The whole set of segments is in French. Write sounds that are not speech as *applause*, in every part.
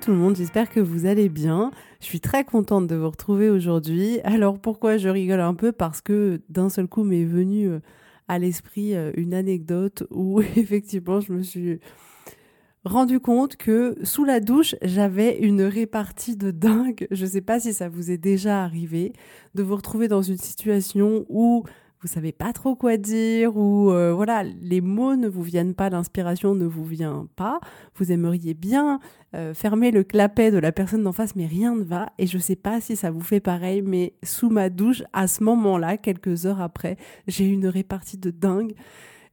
Tout le monde, j'espère que vous allez bien. Je suis très contente de vous retrouver aujourd'hui. Alors pourquoi je rigole un peu? Parce que d'un seul coup m'est venue euh, à l'esprit euh, une anecdote où *laughs* effectivement je me suis rendu compte que sous la douche, j'avais une répartie de dingue. Je ne sais pas si ça vous est déjà arrivé de vous retrouver dans une situation où vous savez pas trop quoi dire ou euh, voilà, les mots ne vous viennent pas, l'inspiration ne vous vient pas. Vous aimeriez bien euh, fermer le clapet de la personne d'en face, mais rien ne va. Et je sais pas si ça vous fait pareil, mais sous ma douche, à ce moment-là, quelques heures après, j'ai une répartie de dingue.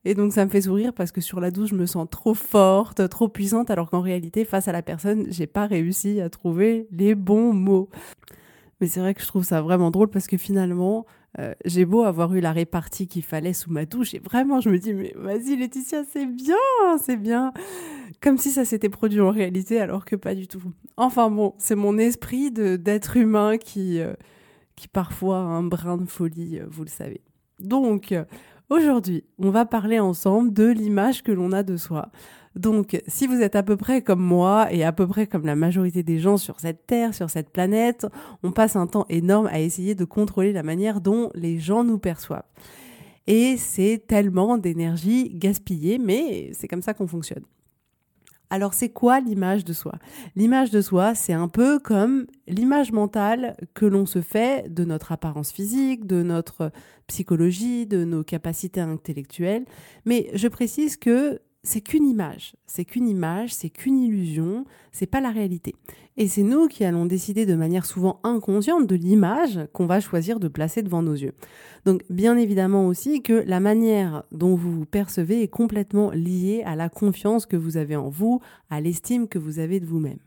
Et donc ça me fait sourire parce que sur la douche, je me sens trop forte, trop puissante, alors qu'en réalité, face à la personne, j'ai pas réussi à trouver les bons mots. Mais c'est vrai que je trouve ça vraiment drôle parce que finalement, euh, j'ai beau avoir eu la répartie qu'il fallait sous ma douche et vraiment je me dis mais vas-y Laetitia c'est bien, c'est bien. Comme si ça s'était produit en réalité alors que pas du tout. Enfin bon, c'est mon esprit d'être humain qui, euh, qui parfois a un brin de folie, euh, vous le savez. Donc aujourd'hui, on va parler ensemble de l'image que l'on a de soi. Donc, si vous êtes à peu près comme moi et à peu près comme la majorité des gens sur cette Terre, sur cette planète, on passe un temps énorme à essayer de contrôler la manière dont les gens nous perçoivent. Et c'est tellement d'énergie gaspillée, mais c'est comme ça qu'on fonctionne. Alors c'est quoi l'image de soi? L'image de soi, c'est un peu comme l'image mentale que l'on se fait de notre apparence physique, de notre psychologie, de nos capacités intellectuelles. Mais je précise que c'est qu'une image, c'est qu'une image, c'est qu'une illusion, c'est pas la réalité. Et c'est nous qui allons décider de manière souvent inconsciente de l'image qu'on va choisir de placer devant nos yeux. Donc bien évidemment aussi que la manière dont vous vous percevez est complètement liée à la confiance que vous avez en vous, à l'estime que vous avez de vous-même.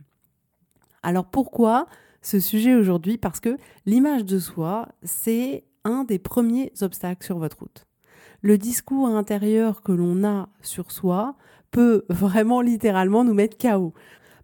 Alors pourquoi ce sujet aujourd'hui? Parce que l'image de soi, c'est un des premiers obstacles sur votre route le discours intérieur que l'on a sur soi peut *laughs* vraiment littéralement nous mettre KO.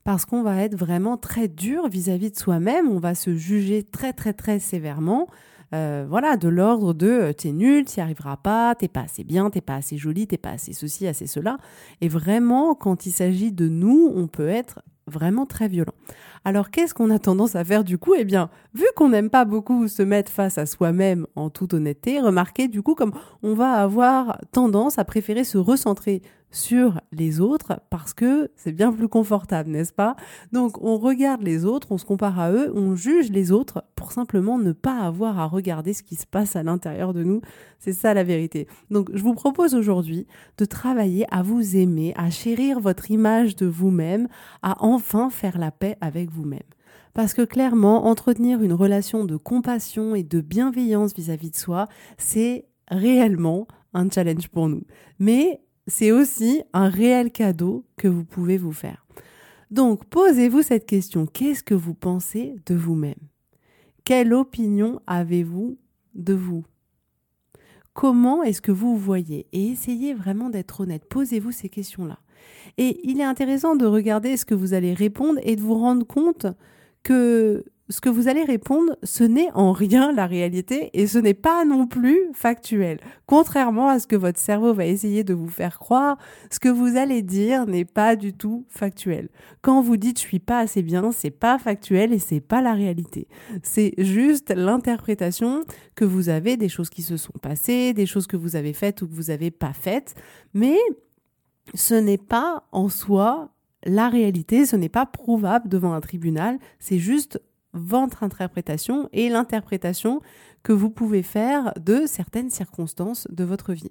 Parce qu'on va être vraiment très dur vis-à-vis de soi-même, on va se juger très très très sévèrement. Euh, voilà, de l'ordre de euh, t'es nul, t'y arriveras pas, t'es pas assez bien, t'es pas assez jolie, t'es pas assez ceci, assez cela. Et vraiment, quand il s'agit de nous, on peut être vraiment très violent. Alors qu'est-ce qu'on a tendance à faire du coup? Eh bien, vu qu'on n'aime pas beaucoup se mettre face à soi-même en toute honnêteté, remarquez du coup comme on va avoir tendance à préférer se recentrer sur les autres parce que c'est bien plus confortable, n'est-ce pas? Donc on regarde les autres, on se compare à eux, on juge les autres pour simplement ne pas avoir à regarder ce qui se passe à l'intérieur de nous. C'est ça la vérité. Donc je vous propose aujourd'hui de travailler à vous aimer, à chérir votre image de vous-même, à enfin faire la paix avec vous-même. Parce que clairement, entretenir une relation de compassion et de bienveillance vis-à-vis -vis de soi, c'est réellement un challenge pour nous. Mais c'est aussi un réel cadeau que vous pouvez vous faire. Donc, posez-vous cette question. Qu'est-ce que vous pensez de vous-même? Quelle opinion avez-vous de vous? Comment est-ce que vous vous voyez? Et essayez vraiment d'être honnête. Posez-vous ces questions-là. Et il est intéressant de regarder ce que vous allez répondre et de vous rendre compte que ce que vous allez répondre, ce n'est en rien la réalité et ce n'est pas non plus factuel. Contrairement à ce que votre cerveau va essayer de vous faire croire, ce que vous allez dire n'est pas du tout factuel. Quand vous dites je suis pas assez bien, c'est pas factuel et c'est pas la réalité. C'est juste l'interprétation que vous avez des choses qui se sont passées, des choses que vous avez faites ou que vous n'avez pas faites, mais ce n'est pas en soi la réalité, ce n'est pas prouvable devant un tribunal, c'est juste votre interprétation et l'interprétation que vous pouvez faire de certaines circonstances de votre vie.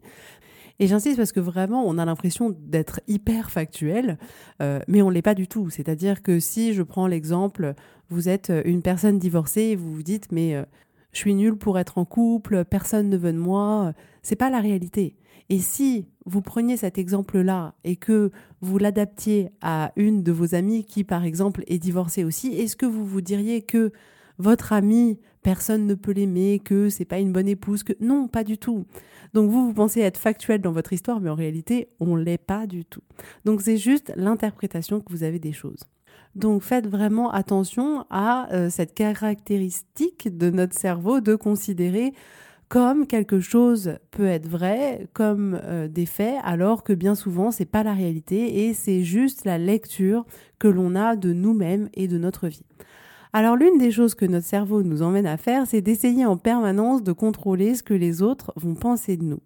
Et j'insiste parce que vraiment, on a l'impression d'être hyper factuel, euh, mais on ne l'est pas du tout. C'est-à-dire que si je prends l'exemple, vous êtes une personne divorcée et vous vous dites, mais euh, je suis nulle pour être en couple, personne ne veut de moi, c'est pas la réalité. Et si vous preniez cet exemple-là et que vous l'adaptiez à une de vos amies qui, par exemple, est divorcée aussi, est-ce que vous vous diriez que votre amie, personne ne peut l'aimer, que c'est pas une bonne épouse, que non, pas du tout. Donc vous, vous pensez être factuel dans votre histoire, mais en réalité, on l'est pas du tout. Donc c'est juste l'interprétation que vous avez des choses. Donc faites vraiment attention à euh, cette caractéristique de notre cerveau de considérer comme quelque chose peut être vrai, comme euh, des faits, alors que bien souvent c'est pas la réalité et c'est juste la lecture que l'on a de nous-mêmes et de notre vie. Alors l'une des choses que notre cerveau nous emmène à faire, c'est d'essayer en permanence de contrôler ce que les autres vont penser de nous.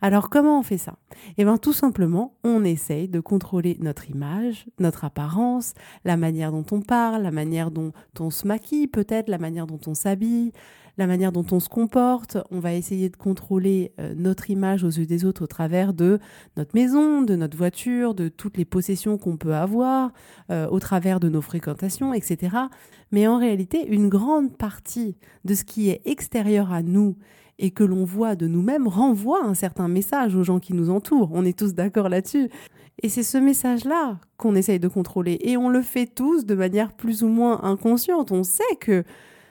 Alors comment on fait ça? Eh bien tout simplement, on essaye de contrôler notre image, notre apparence, la manière dont on parle, la manière dont on se maquille peut-être, la manière dont on s'habille, la manière dont on se comporte. On va essayer de contrôler euh, notre image aux yeux des autres au travers de notre maison, de notre voiture, de toutes les possessions qu'on peut avoir, euh, au travers de nos fréquentations, etc. Mais en réalité, une grande partie de ce qui est extérieur à nous et que l'on voit de nous-mêmes renvoie un certain message aux gens qui nous entourent. On est tous d'accord là-dessus. Et c'est ce message-là qu'on essaye de contrôler. Et on le fait tous de manière plus ou moins inconsciente. On sait que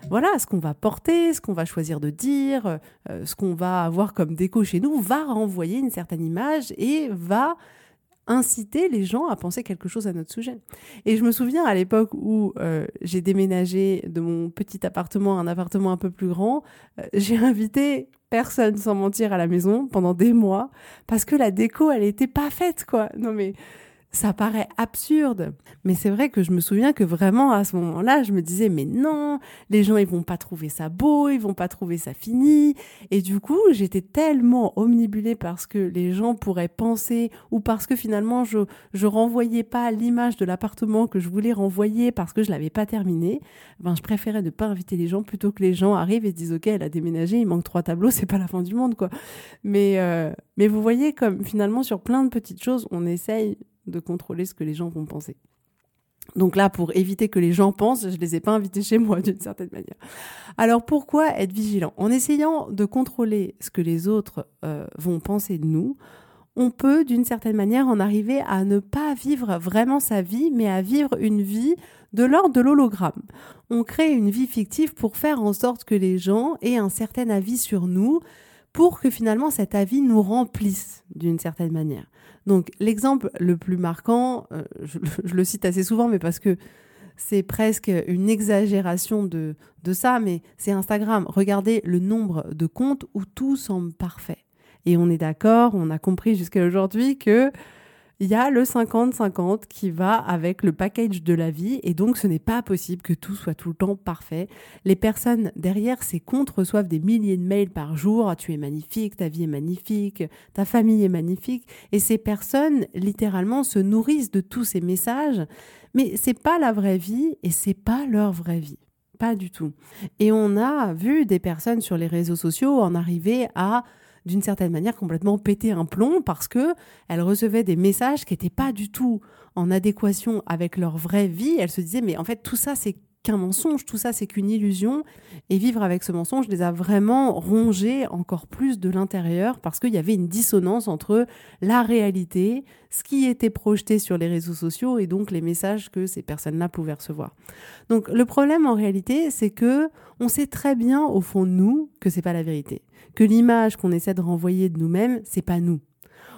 voilà, ce qu'on va porter, ce qu'on va choisir de dire, euh, ce qu'on va avoir comme déco chez nous, va renvoyer une certaine image et va inciter les gens à penser quelque chose à notre sujet. Et je me souviens à l'époque où euh, j'ai déménagé de mon petit appartement à un appartement un peu plus grand, euh, j'ai invité personne sans mentir à la maison pendant des mois parce que la déco elle était pas faite quoi. Non mais ça paraît absurde, mais c'est vrai que je me souviens que vraiment à ce moment-là, je me disais mais non, les gens ils vont pas trouver ça beau, ils vont pas trouver ça fini et du coup, j'étais tellement omnibulée parce que les gens pourraient penser ou parce que finalement je je renvoyais pas l'image de l'appartement que je voulais renvoyer parce que je l'avais pas terminé, ben je préférais ne pas inviter les gens plutôt que les gens arrivent et disent OK, elle a déménagé, il manque trois tableaux, *laughs* c'est pas la fin du monde quoi. Mais euh, mais vous voyez comme finalement sur plein de petites choses, on essaye de contrôler ce que les gens vont penser. Donc là, pour éviter que les gens pensent, je les ai pas invités chez moi *laughs* d'une certaine manière. Alors pourquoi être vigilant? En essayant de contrôler ce que les autres euh, vont penser de nous, on peut d'une certaine manière en arriver à ne pas vivre vraiment sa vie, mais à vivre une vie de l'ordre de l'hologramme. On crée une vie fictive pour faire en sorte que les gens aient un certain avis sur nous, pour que finalement cet avis nous remplisse d'une certaine manière. Donc l'exemple le plus marquant, euh, je, le cite assez souvent, mais parce que c'est presque une exagération de, de ça, mais c'est Instagram. Regardez le nombre de comptes où tout semble parfait. Et on est d'accord, on a compris jusqu'à aujourd'hui que il y a le 50-50 qui va avec le package de la vie et donc ce n'est pas possible que tout soit tout le temps parfait. Les personnes derrière ces comptes reçoivent des milliers de mails par jour. Ah, tu es magnifique, ta vie est magnifique, ta famille est magnifique. Et ces personnes littéralement se nourrissent de tous ces messages, mais c'est pas la vraie vie et c'est pas leur vraie vie. Pas du tout. Et on a vu des personnes sur les réseaux sociaux en arriver à d'une certaine manière complètement péter un plomb parce que elles recevaient des messages qui n'étaient pas du tout en adéquation avec leur vraie vie. Elles se disaient mais en fait tout ça c'est qu'un mensonge, tout ça c'est qu'une illusion. Et vivre avec ce mensonge les a vraiment rongés encore plus de l'intérieur parce qu'il y avait une dissonance entre la réalité, ce qui était projeté sur les réseaux sociaux et donc les messages que ces personnes-là pouvaient recevoir. Donc le problème en réalité, c'est que on sait très bien au fond de nous que c'est pas la vérité, que l'image qu'on essaie de renvoyer de nous-mêmes, c'est pas nous.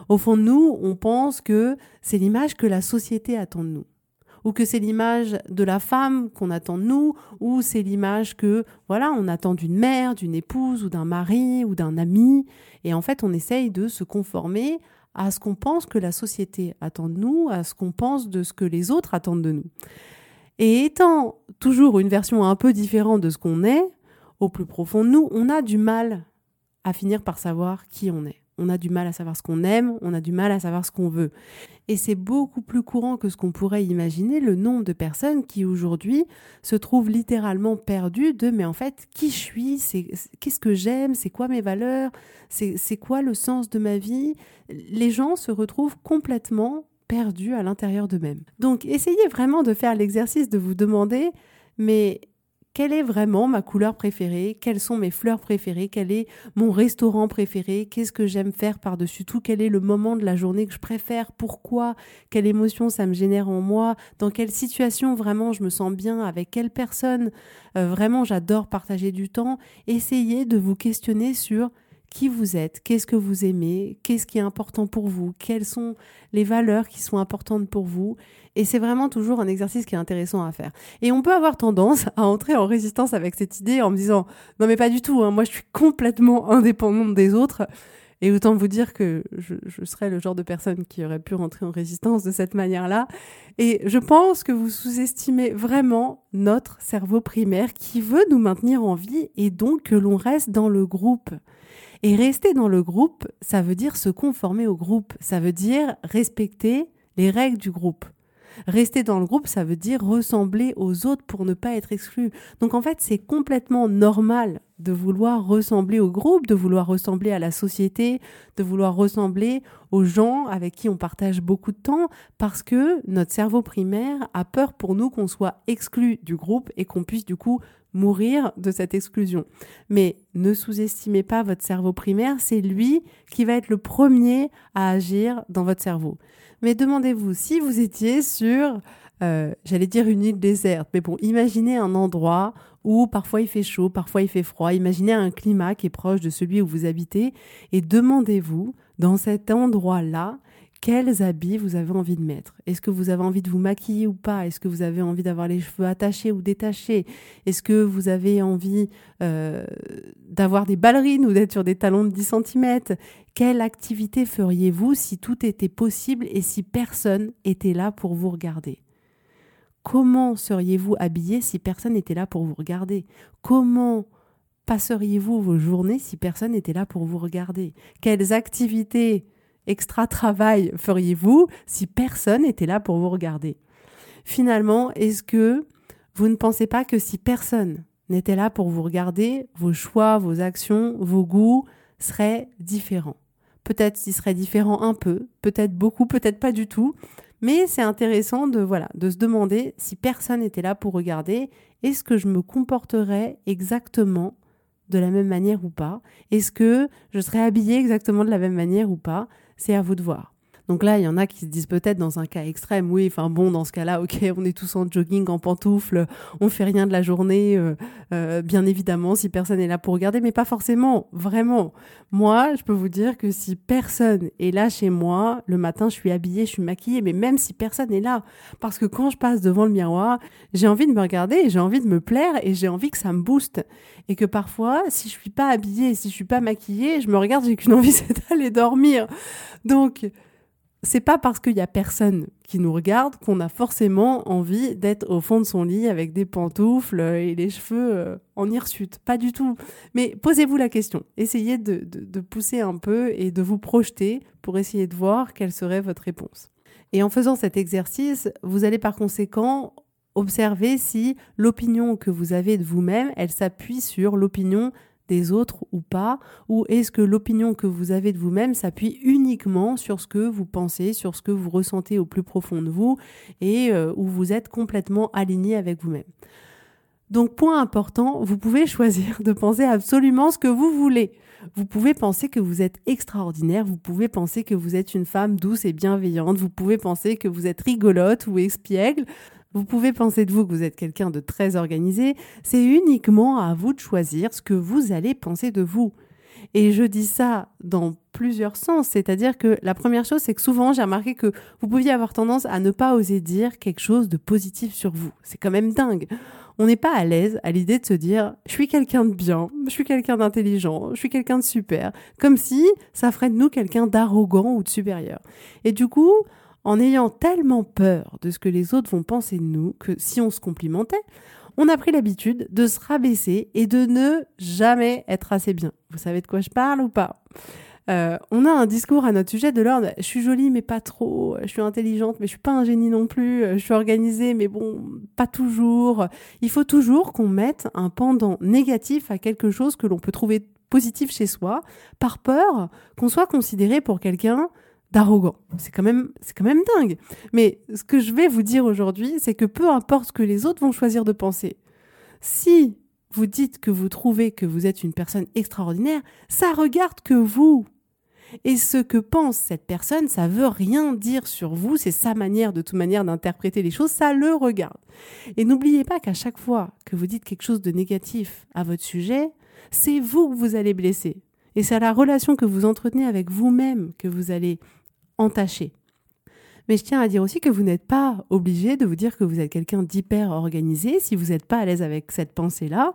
Au fond de nous, on pense que c'est l'image que la société attend de nous ou que c'est l'image de la femme qu'on attend de nous, ou c'est l'image que, voilà, on attend d'une mère, d'une épouse, ou d'un mari, ou d'un ami. Et en fait, on essaye de se conformer à ce qu'on pense que la société attend de nous, à ce qu'on pense de ce que les autres attendent de nous. Et étant toujours une version un peu différente de ce qu'on est, au plus profond de nous, on a du mal à finir par savoir qui on est. On a du mal à savoir ce qu'on aime, on a du mal à savoir ce qu'on veut. Et c'est beaucoup plus courant que ce qu'on pourrait imaginer le nombre de personnes qui aujourd'hui se trouvent littéralement perdues de mais en fait qui je suis, qu'est-ce que j'aime, c'est quoi mes valeurs, c'est quoi le sens de ma vie. Les gens se retrouvent complètement perdus à l'intérieur d'eux-mêmes. Donc essayez vraiment de faire l'exercice de vous demander mais quelle est vraiment ma couleur préférée, quelles sont mes fleurs préférées, quel est mon restaurant préféré, qu'est-ce que j'aime faire par-dessus tout, quel est le moment de la journée que je préfère, pourquoi, quelle émotion ça me génère en moi, dans quelle situation vraiment je me sens bien, avec quelle personne? Euh, vraiment j'adore partager du temps. Essayez de vous questionner sur qui vous êtes, qu'est-ce que vous aimez, qu'est-ce qui est important pour vous, quelles sont les valeurs qui sont importantes pour vous. Et c'est vraiment toujours un exercice qui est intéressant à faire. Et on peut avoir tendance à entrer en résistance avec cette idée en me disant non mais pas du tout, hein, moi je suis complètement indépendante des autres. Et autant vous dire que je, je, serais le genre de personne qui aurait pu rentrer en résistance de cette manière-là. Et je pense que vous sous-estimez vraiment notre cerveau primaire qui veut nous maintenir en vie et donc que l'on reste dans le groupe. Et rester dans le groupe, ça veut dire se conformer au groupe, ça veut dire respecter les règles du groupe. Rester dans le groupe, ça veut dire ressembler aux autres pour ne pas être exclu. Donc en fait, c'est complètement normal de vouloir ressembler au groupe, de vouloir ressembler à la société, de vouloir ressembler aux gens avec qui on partage beaucoup de temps, parce que notre cerveau primaire a peur pour nous qu'on soit exclu du groupe et qu'on puisse du coup mourir de cette exclusion. Mais ne sous-estimez pas votre cerveau primaire, c'est lui qui va être le premier à agir dans votre cerveau. Mais demandez-vous si vous étiez sur, euh, j'allais dire une île déserte, mais bon, imaginez un endroit où parfois il fait chaud, parfois il fait froid, imaginez un climat qui est proche de celui où vous habitez et demandez-vous dans cet endroit-là, quels habits vous avez envie de mettre? Est-ce que vous avez envie de vous maquiller ou pas? Est-ce que vous avez envie d'avoir les cheveux attachés ou détachés? Est-ce que vous avez envie euh, d'avoir des ballerines ou d'être sur des talons de 10 cm Quelle activité feriez-vous si tout était possible et si personne était là pour vous regarder? Comment seriez-vous habillé si personne n'était là pour vous regarder? Comment passeriez-vous vos journées si personne n'était là pour vous regarder? Quelles activités extra travail feriez-vous si personne n'était là pour vous regarder? Finalement, est-ce que vous ne pensez pas que si personne n'était là pour vous regarder, vos choix, vos actions, vos goûts seraient différents? Peut-être s'ils seraient différents un peu, peut-être beaucoup, peut-être pas du tout, mais c'est intéressant de se demander si personne n'était là pour regarder, est-ce que je me comporterais exactement de la même manière ou pas? Est-ce que je serais habillée exactement de la même manière ou pas? C'est à vous de voir. Donc là, il y en a qui se disent peut-être dans un cas extrême, oui, enfin bon, dans ce cas-là, ok, on est tous en jogging, en pantoufles, on fait rien de la journée, euh, euh, bien évidemment, si personne est là pour regarder, mais pas forcément, vraiment. Moi, je peux vous dire que si personne est là chez moi, le matin, je suis habillée, je suis maquillée, mais même si personne est là, parce que quand je passe devant le miroir, j'ai envie de me regarder, j'ai envie de me plaire et j'ai envie que ça me booste. Et que parfois, si je suis pas habillée, si je suis pas maquillée, je me regarde, j'ai qu'une envie, *laughs* c'est d'aller dormir. Donc, c'est pas parce qu'il y a personne qui nous regarde qu'on a forcément envie d'être au fond de son lit avec des pantoufles et les cheveux euh, en hirsute. Pas du tout. Mais posez-vous la question. Essayez de, de, pousser un peu et de vous projeter pour essayer de voir quelle serait votre réponse. Et en faisant cet exercice, vous allez par conséquent observer si l'opinion que vous avez de vous-même, elle s'appuie sur l'opinion des autres ou pas Ou est-ce que l'opinion que vous avez de vous-même s'appuie uniquement sur ce que vous pensez, sur ce que vous ressentez au plus profond de vous et euh, où vous êtes complètement aligné avec vous-même donc, point important, vous pouvez choisir de penser absolument ce que vous voulez. Vous pouvez penser que vous êtes extraordinaire, vous pouvez penser que vous êtes une femme douce et bienveillante, vous pouvez penser que vous êtes rigolote ou espiègle, vous pouvez penser de vous que vous êtes quelqu'un de très organisé, c'est uniquement à vous de choisir ce que vous allez penser de vous. Et je dis ça dans plusieurs sens, c'est-à-dire que la première chose, c'est que souvent j'ai remarqué que vous pouviez avoir tendance à ne pas oser dire quelque chose de positif sur vous. C'est quand même dingue. On n'est pas à l'aise à l'idée de se dire je suis quelqu'un de bien, je suis quelqu'un d'intelligent, je suis quelqu'un de super, comme si ça ferait de nous quelqu'un d'arrogant ou de supérieur. Et du coup, en ayant tellement peur de ce que les autres vont penser de nous que si on se complimentait, on a pris l'habitude de se rabaisser et de ne jamais être assez bien. Vous savez de quoi je parle ou pas? Euh, on a un discours à notre sujet de l'ordre je suis jolie mais pas trop, je suis intelligente mais je suis pas un génie non plus, je suis organisée mais bon, pas toujours. Il faut toujours qu'on mette un pendant négatif à quelque chose que l'on peut trouver positif chez soi par peur qu'on soit considéré pour quelqu'un d'arrogant. C'est quand même c'est quand même dingue. Mais ce que je vais vous dire aujourd'hui, c'est que peu importe ce que les autres vont choisir de penser, si vous dites que vous trouvez que vous êtes une personne extraordinaire, ça regarde que vous. Et ce que pense cette personne, ça veut rien dire sur vous, c'est sa manière de toute manière d'interpréter les choses, ça le regarde. Et n'oubliez pas qu'à chaque fois que vous dites quelque chose de négatif à votre sujet, c'est vous que vous allez blesser. Et c'est à la relation que vous entretenez avec vous-même que vous allez entacher. Mais je tiens à dire aussi que vous n'êtes pas obligé de vous dire que vous êtes quelqu'un d'hyper organisé si vous n'êtes pas à l'aise avec cette pensée-là.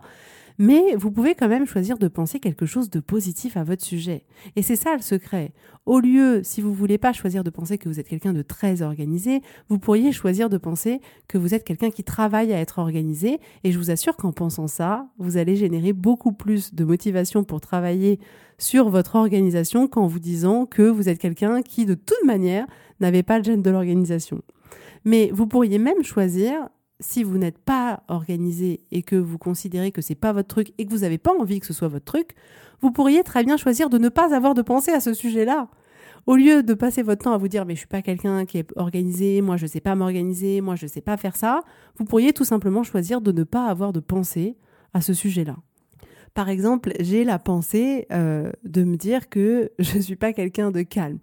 Mais vous pouvez quand même choisir de penser quelque chose de positif à votre sujet. Et c'est ça le secret. Au lieu, si vous voulez pas choisir de penser que vous êtes quelqu'un de très organisé, vous pourriez choisir de penser que vous êtes quelqu'un qui travaille à être organisé. Et je vous assure qu'en pensant ça, vous allez générer beaucoup plus de motivation pour travailler sur votre organisation qu'en vous disant que vous êtes quelqu'un qui, de toute manière, n'avait pas le gène de l'organisation. Mais vous pourriez même choisir, si vous n'êtes pas organisé et que vous considérez que c'est pas votre truc et que vous n'avez pas envie que ce soit votre truc, vous pourriez très bien choisir de ne pas avoir de pensée à ce sujet-là. Au lieu de passer votre temps à vous dire mais je suis pas quelqu'un qui est organisé, moi je sais pas m'organiser, moi je sais pas faire ça, vous pourriez tout simplement choisir de ne pas avoir de pensée à ce sujet-là. Par exemple, j'ai la pensée euh, de me dire que je suis pas quelqu'un de calme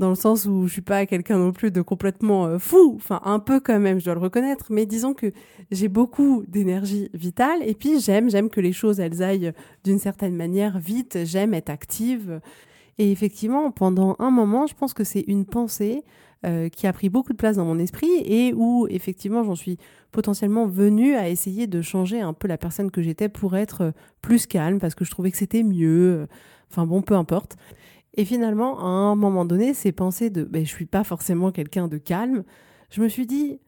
dans le sens où je suis pas quelqu'un non plus de complètement euh, fou, enfin un peu quand même, je dois le reconnaître, mais disons que j'ai beaucoup d'énergie vitale et puis j'aime, j'aime que les choses elles aillent d'une certaine manière vite, j'aime être active. Et effectivement, pendant un moment, je pense que c'est une pensée euh, qui a pris beaucoup de place dans mon esprit et où effectivement j'en suis potentiellement venue à essayer de changer un peu la personne que j'étais pour être plus calme parce que je trouvais que c'était mieux. Enfin bon, peu importe. Et finalement, à un moment donné, ces pensées de ben, je suis pas forcément quelqu'un de calme, je me suis dit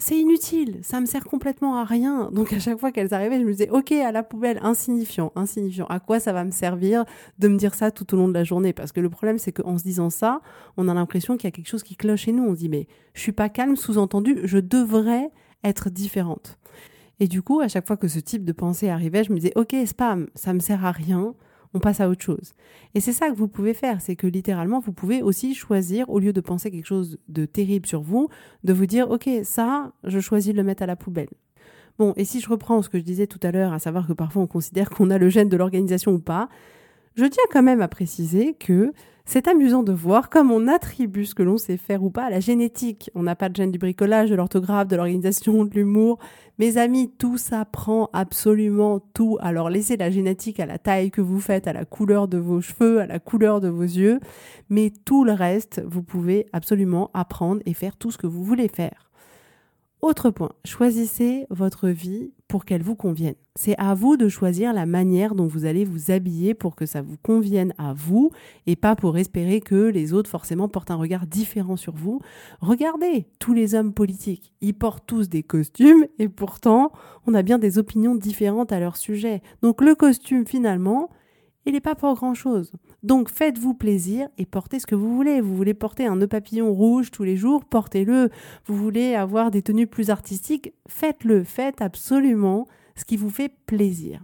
c'est inutile, ça me sert complètement à rien. Donc à chaque fois qu'elles arrivaient, je me disais OK, à la poubelle, insignifiant, insignifiant. À quoi ça va me servir de me dire ça tout au long de la journée? Parce que le problème, c'est qu'en se disant ça, on a l'impression qu'il y a quelque chose qui cloche chez nous. On se dit mais je suis pas calme, sous-entendu, je devrais être différente. Et du coup, à chaque fois que ce type de pensée arrivait, je me disais OK, spam, ça me sert à rien on passe à autre chose. Et c'est ça que vous pouvez faire, c'est que littéralement, vous pouvez aussi choisir, au lieu de penser quelque chose de terrible sur vous, de vous dire, OK, ça, je choisis de le mettre à la poubelle. Bon, et si je reprends ce que je disais tout à l'heure, à savoir que parfois on considère qu'on a le gène de l'organisation ou pas, je tiens quand même à préciser que c'est amusant de voir comme on attribue ce que l'on sait faire ou pas à la génétique. On n'a pas de gène du bricolage, de l'orthographe, de l'organisation, de l'humour. Mes amis, tout s'apprend, absolument tout. Alors laissez la génétique à la taille que vous faites, à la couleur de vos cheveux, à la couleur de vos yeux. Mais tout le reste, vous pouvez absolument apprendre et faire tout ce que vous voulez faire. Autre point, choisissez votre vie pour qu'elle vous convienne. C'est à vous de choisir la manière dont vous allez vous habiller pour que ça vous convienne à vous et pas pour espérer que les autres forcément portent un regard différent sur vous. Regardez, tous les hommes politiques, ils portent tous des costumes et pourtant on a bien des opinions différentes à leur sujet. Donc le costume finalement, il n'est pas pour grand-chose. Donc faites-vous plaisir et portez ce que vous voulez. Vous voulez porter un nœud papillon rouge tous les jours, portez-le. Vous voulez avoir des tenues plus artistiques, faites-le. Faites absolument ce qui vous fait plaisir.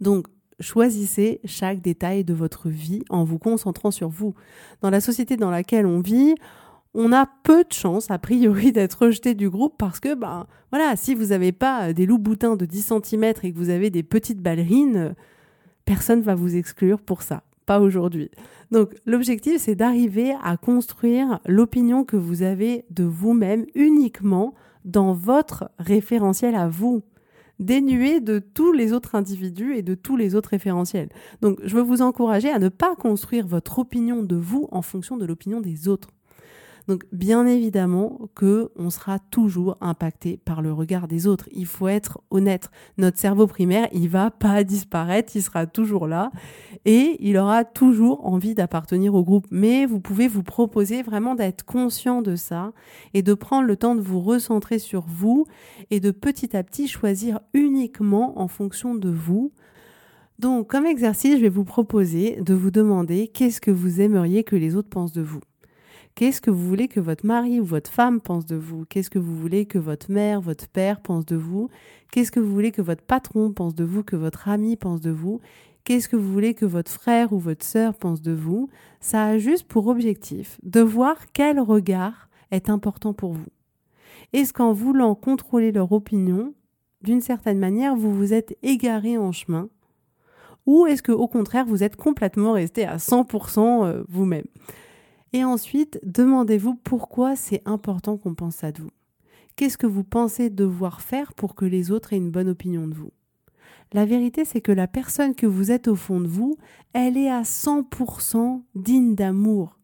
Donc choisissez chaque détail de votre vie en vous concentrant sur vous. Dans la société dans laquelle on vit, on a peu de chances, a priori, *laughs* d'être rejeté du groupe parce que, ben, voilà, si vous n'avez pas des loups boutins de 10 cm et que vous avez des petites ballerines, personne va vous exclure pour ça. Pas aujourd'hui. Donc l'objectif, c'est d'arriver à construire l'opinion que vous avez de vous-même uniquement dans votre référentiel à vous, dénué de tous les autres individus et de tous les autres référentiels. Donc je veux vous encourager à ne pas construire votre opinion de vous en fonction de l'opinion des autres. Donc bien évidemment que on sera toujours impacté par le regard des autres. Il faut être honnête. Notre cerveau primaire, il va pas disparaître, il sera toujours là et il aura toujours envie d'appartenir au groupe. Mais vous pouvez vous proposer vraiment d'être conscient de ça et de prendre le temps de vous recentrer sur vous et de petit à petit choisir uniquement en fonction de vous Donc, comme exercice, je vais vous proposer de vous demander qu'est-ce que vous aimeriez que les autres pensent de vous. Qu'est-ce que vous voulez que votre mari ou votre femme pense de vous? Qu'est-ce que vous voulez que votre mère, votre père pense de vous? Qu'est-ce que vous voulez que votre patron pense de vous, que votre ami pense de vous? Qu'est-ce que vous voulez que votre frère ou votre sœur pense de vous? Ça a juste pour objectif de voir quel regard est important pour vous. Est-ce qu'en voulant contrôler leur opinion, d'une certaine manière, vous vous êtes égaré en chemin? Ou est-ce que au contraire, vous êtes complètement resté à 100% euh, vous-même? Et ensuite, demandez-vous pourquoi c'est important qu'on pense à vous. Qu'est-ce que vous pensez devoir faire pour que les autres aient une bonne opinion de vous? La vérité, c'est que la personne que vous êtes au fond de vous, elle est à 100% digne d'amour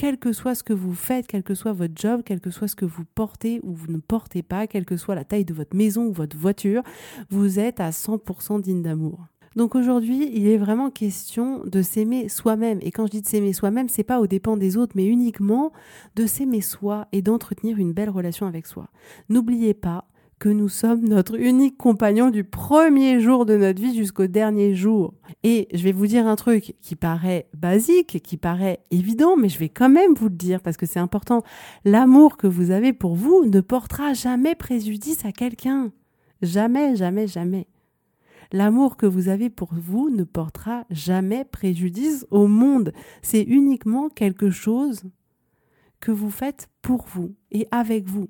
quel que soit ce que vous faites, quel que soit votre job, quel que soit ce que vous portez ou vous ne portez pas, quelle que soit la taille de votre maison ou votre voiture, vous êtes à 100% digne d'amour. Donc aujourd'hui, il est vraiment question de s'aimer soi-même. Et quand je dis de s'aimer soi-même, c'est pas au dépens des autres, mais uniquement de s'aimer soi et d'entretenir une belle relation avec soi. N'oubliez pas que nous sommes notre unique compagnon du premier jour de notre vie jusqu'au dernier jour. Et je vais vous dire un truc qui paraît basique, qui paraît évident, mais je vais quand même vous le dire parce que c'est important. L'amour que vous avez pour vous ne portera jamais préjudice à quelqu'un. Jamais, jamais, jamais. L'amour que vous avez pour vous ne portera jamais préjudice au monde. C'est uniquement quelque chose que vous faites pour vous et avec vous.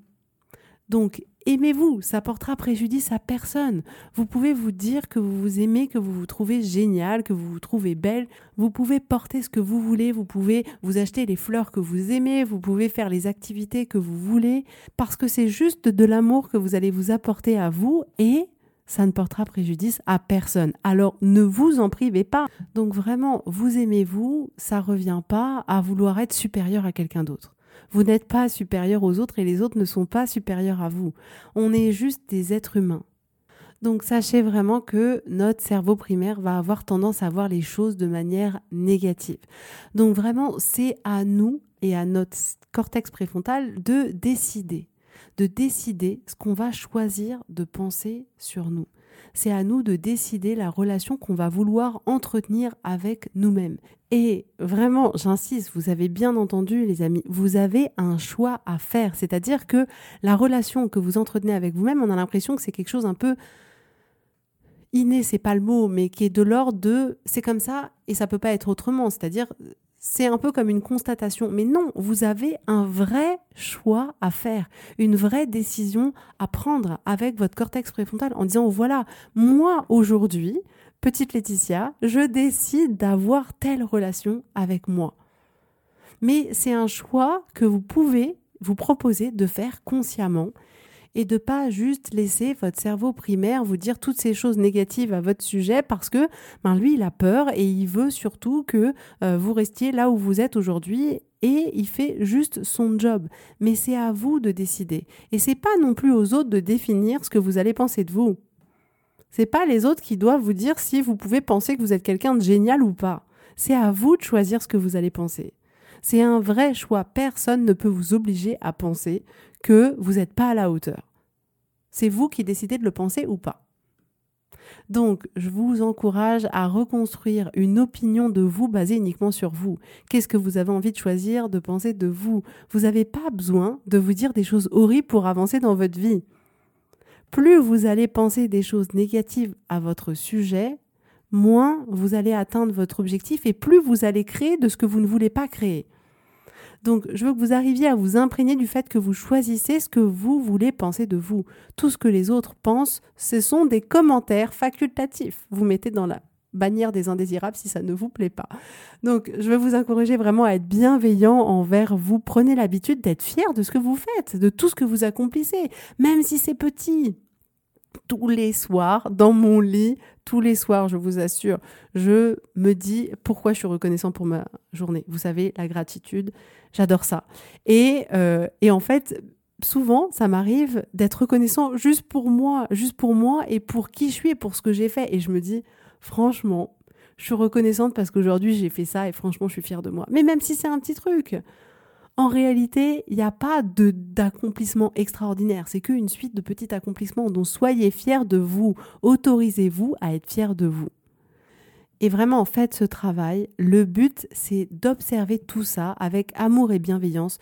Donc, aimez-vous, ça portera préjudice à personne. Vous pouvez vous dire que vous vous aimez, que vous vous trouvez génial, que vous vous trouvez belle. Vous pouvez porter ce que vous voulez, vous pouvez vous acheter les fleurs que vous aimez, vous pouvez faire les activités que vous voulez, parce que c'est juste de l'amour que vous allez vous apporter à vous et ça ne portera préjudice à personne. Alors ne vous en privez pas. Donc vraiment, vous aimez-vous, ça revient pas à vouloir être supérieur à quelqu'un d'autre. Vous n'êtes pas supérieur aux autres et les autres ne sont pas supérieurs à vous. On est juste des êtres humains. Donc sachez vraiment que notre cerveau primaire va avoir tendance à voir les choses de manière négative. Donc vraiment, c'est à nous et à notre cortex préfrontal de décider, de décider ce qu'on va choisir de penser sur nous c'est à nous de décider la relation qu'on va vouloir entretenir avec nous-mêmes. Et vraiment, j'insiste, vous avez bien entendu les amis, vous avez un choix à faire. C'est-à-dire que la relation que vous entretenez avec vous-même, on a l'impression que c'est quelque chose un peu inné, c'est pas le mot, mais qui est de l'ordre de c'est comme ça et ça peut pas être autrement. C'est-à-dire c'est un peu comme une constatation. Mais non, vous avez un vrai choix à faire, une vraie décision à prendre avec votre cortex préfrontal en disant, voilà, moi aujourd'hui, petite Laetitia, je décide d'avoir telle relation avec moi. Mais c'est un choix que vous pouvez vous proposer de faire consciemment et de pas juste laisser votre cerveau primaire vous dire toutes ces choses négatives à votre sujet parce que ben lui il a peur et il veut surtout que euh, vous restiez là où vous êtes aujourd'hui et il fait juste son job. Mais c'est à vous de décider et c'est pas non plus aux autres de définir ce que vous allez penser de vous. C'est pas les autres qui doivent vous dire si vous pouvez penser que vous êtes quelqu'un de génial ou pas. C'est à vous de choisir ce que vous allez penser. C'est un vrai choix. Personne ne peut vous obliger à penser que vous n'êtes pas à la hauteur. C'est vous qui décidez de le penser ou pas. Donc, je vous encourage à reconstruire une opinion de vous basée uniquement sur vous. Qu'est-ce que vous avez envie de choisir, de penser de vous? Vous n'avez pas besoin de vous dire des choses horribles pour avancer dans votre vie. Plus vous allez penser des choses négatives à votre sujet, moins vous allez atteindre votre objectif et plus vous allez créer de ce que vous ne voulez pas créer. Donc, je veux que vous arriviez à vous imprégner du fait que vous choisissez ce que vous voulez penser de vous. Tout ce que les autres pensent, ce sont des commentaires facultatifs. Vous mettez dans la bannière des indésirables si ça ne vous plaît pas. Donc, je veux vous encourager vraiment à être bienveillant envers vous. Prenez l'habitude d'être fier de ce que vous faites, de tout ce que vous accomplissez, même si c'est petit tous les soirs dans mon lit, tous les soirs, je vous assure, je me dis pourquoi je suis reconnaissant pour ma journée. Vous savez, la gratitude, j'adore ça. Et, euh, et en fait, souvent, ça m'arrive d'être reconnaissant juste pour moi, juste pour moi et pour qui je suis et pour ce que j'ai fait. Et je me dis, franchement, je suis reconnaissante parce qu'aujourd'hui j'ai fait ça et franchement, je suis fière de moi. Mais même si c'est un petit truc, en réalité, il n'y a pas d'accomplissement extraordinaire. C'est qu'une suite de petits accomplissements. Donc soyez fiers de vous. Autorisez-vous à être fiers de vous. Et vraiment, faites ce travail. Le but, c'est d'observer tout ça avec amour et bienveillance.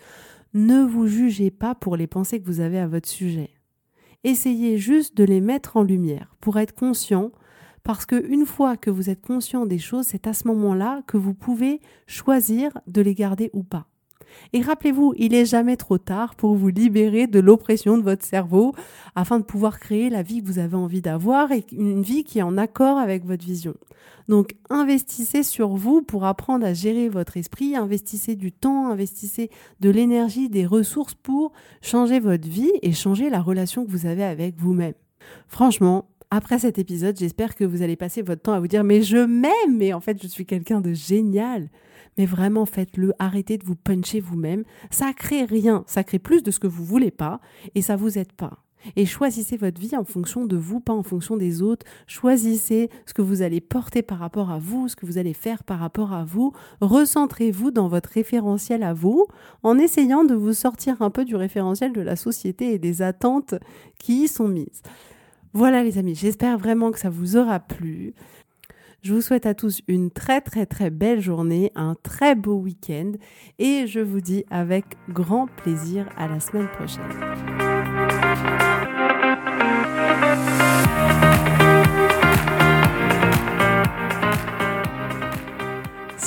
Ne vous jugez pas pour les pensées que vous avez à votre sujet. Essayez juste de les mettre en lumière pour être conscient, parce qu'une fois que vous êtes conscient des choses, c'est à ce moment-là que vous pouvez choisir de les garder ou pas. Et rappelez-vous, il n'est jamais trop tard pour vous libérer de l'oppression de votre cerveau afin de pouvoir créer la vie que vous avez envie d'avoir et une vie qui est en accord avec votre vision. Donc investissez sur vous pour apprendre à gérer votre esprit, investissez du temps, investissez de l'énergie, des ressources pour changer votre vie et changer la relation que vous avez avec vous-même. Franchement, après cet épisode, j'espère que vous allez passer votre temps à vous dire mais je m'aime, mais en fait je suis quelqu'un de génial. Mais vraiment faites-le, arrêtez de vous puncher vous-même. Ça crée rien, ça crée plus de ce que vous voulez pas et ça vous aide pas. Et choisissez votre vie en fonction de vous, pas en fonction des autres. Choisissez ce que vous allez porter par rapport à vous, ce que vous allez faire par rapport à vous. Recentrez-vous dans votre référentiel à vous en essayant de vous sortir un peu du référentiel de la société et des attentes qui y sont mises. Voilà les amis, j'espère vraiment que ça vous aura plu. Je vous souhaite à tous une très très très belle journée, un très beau week-end et je vous dis avec grand plaisir à la semaine prochaine.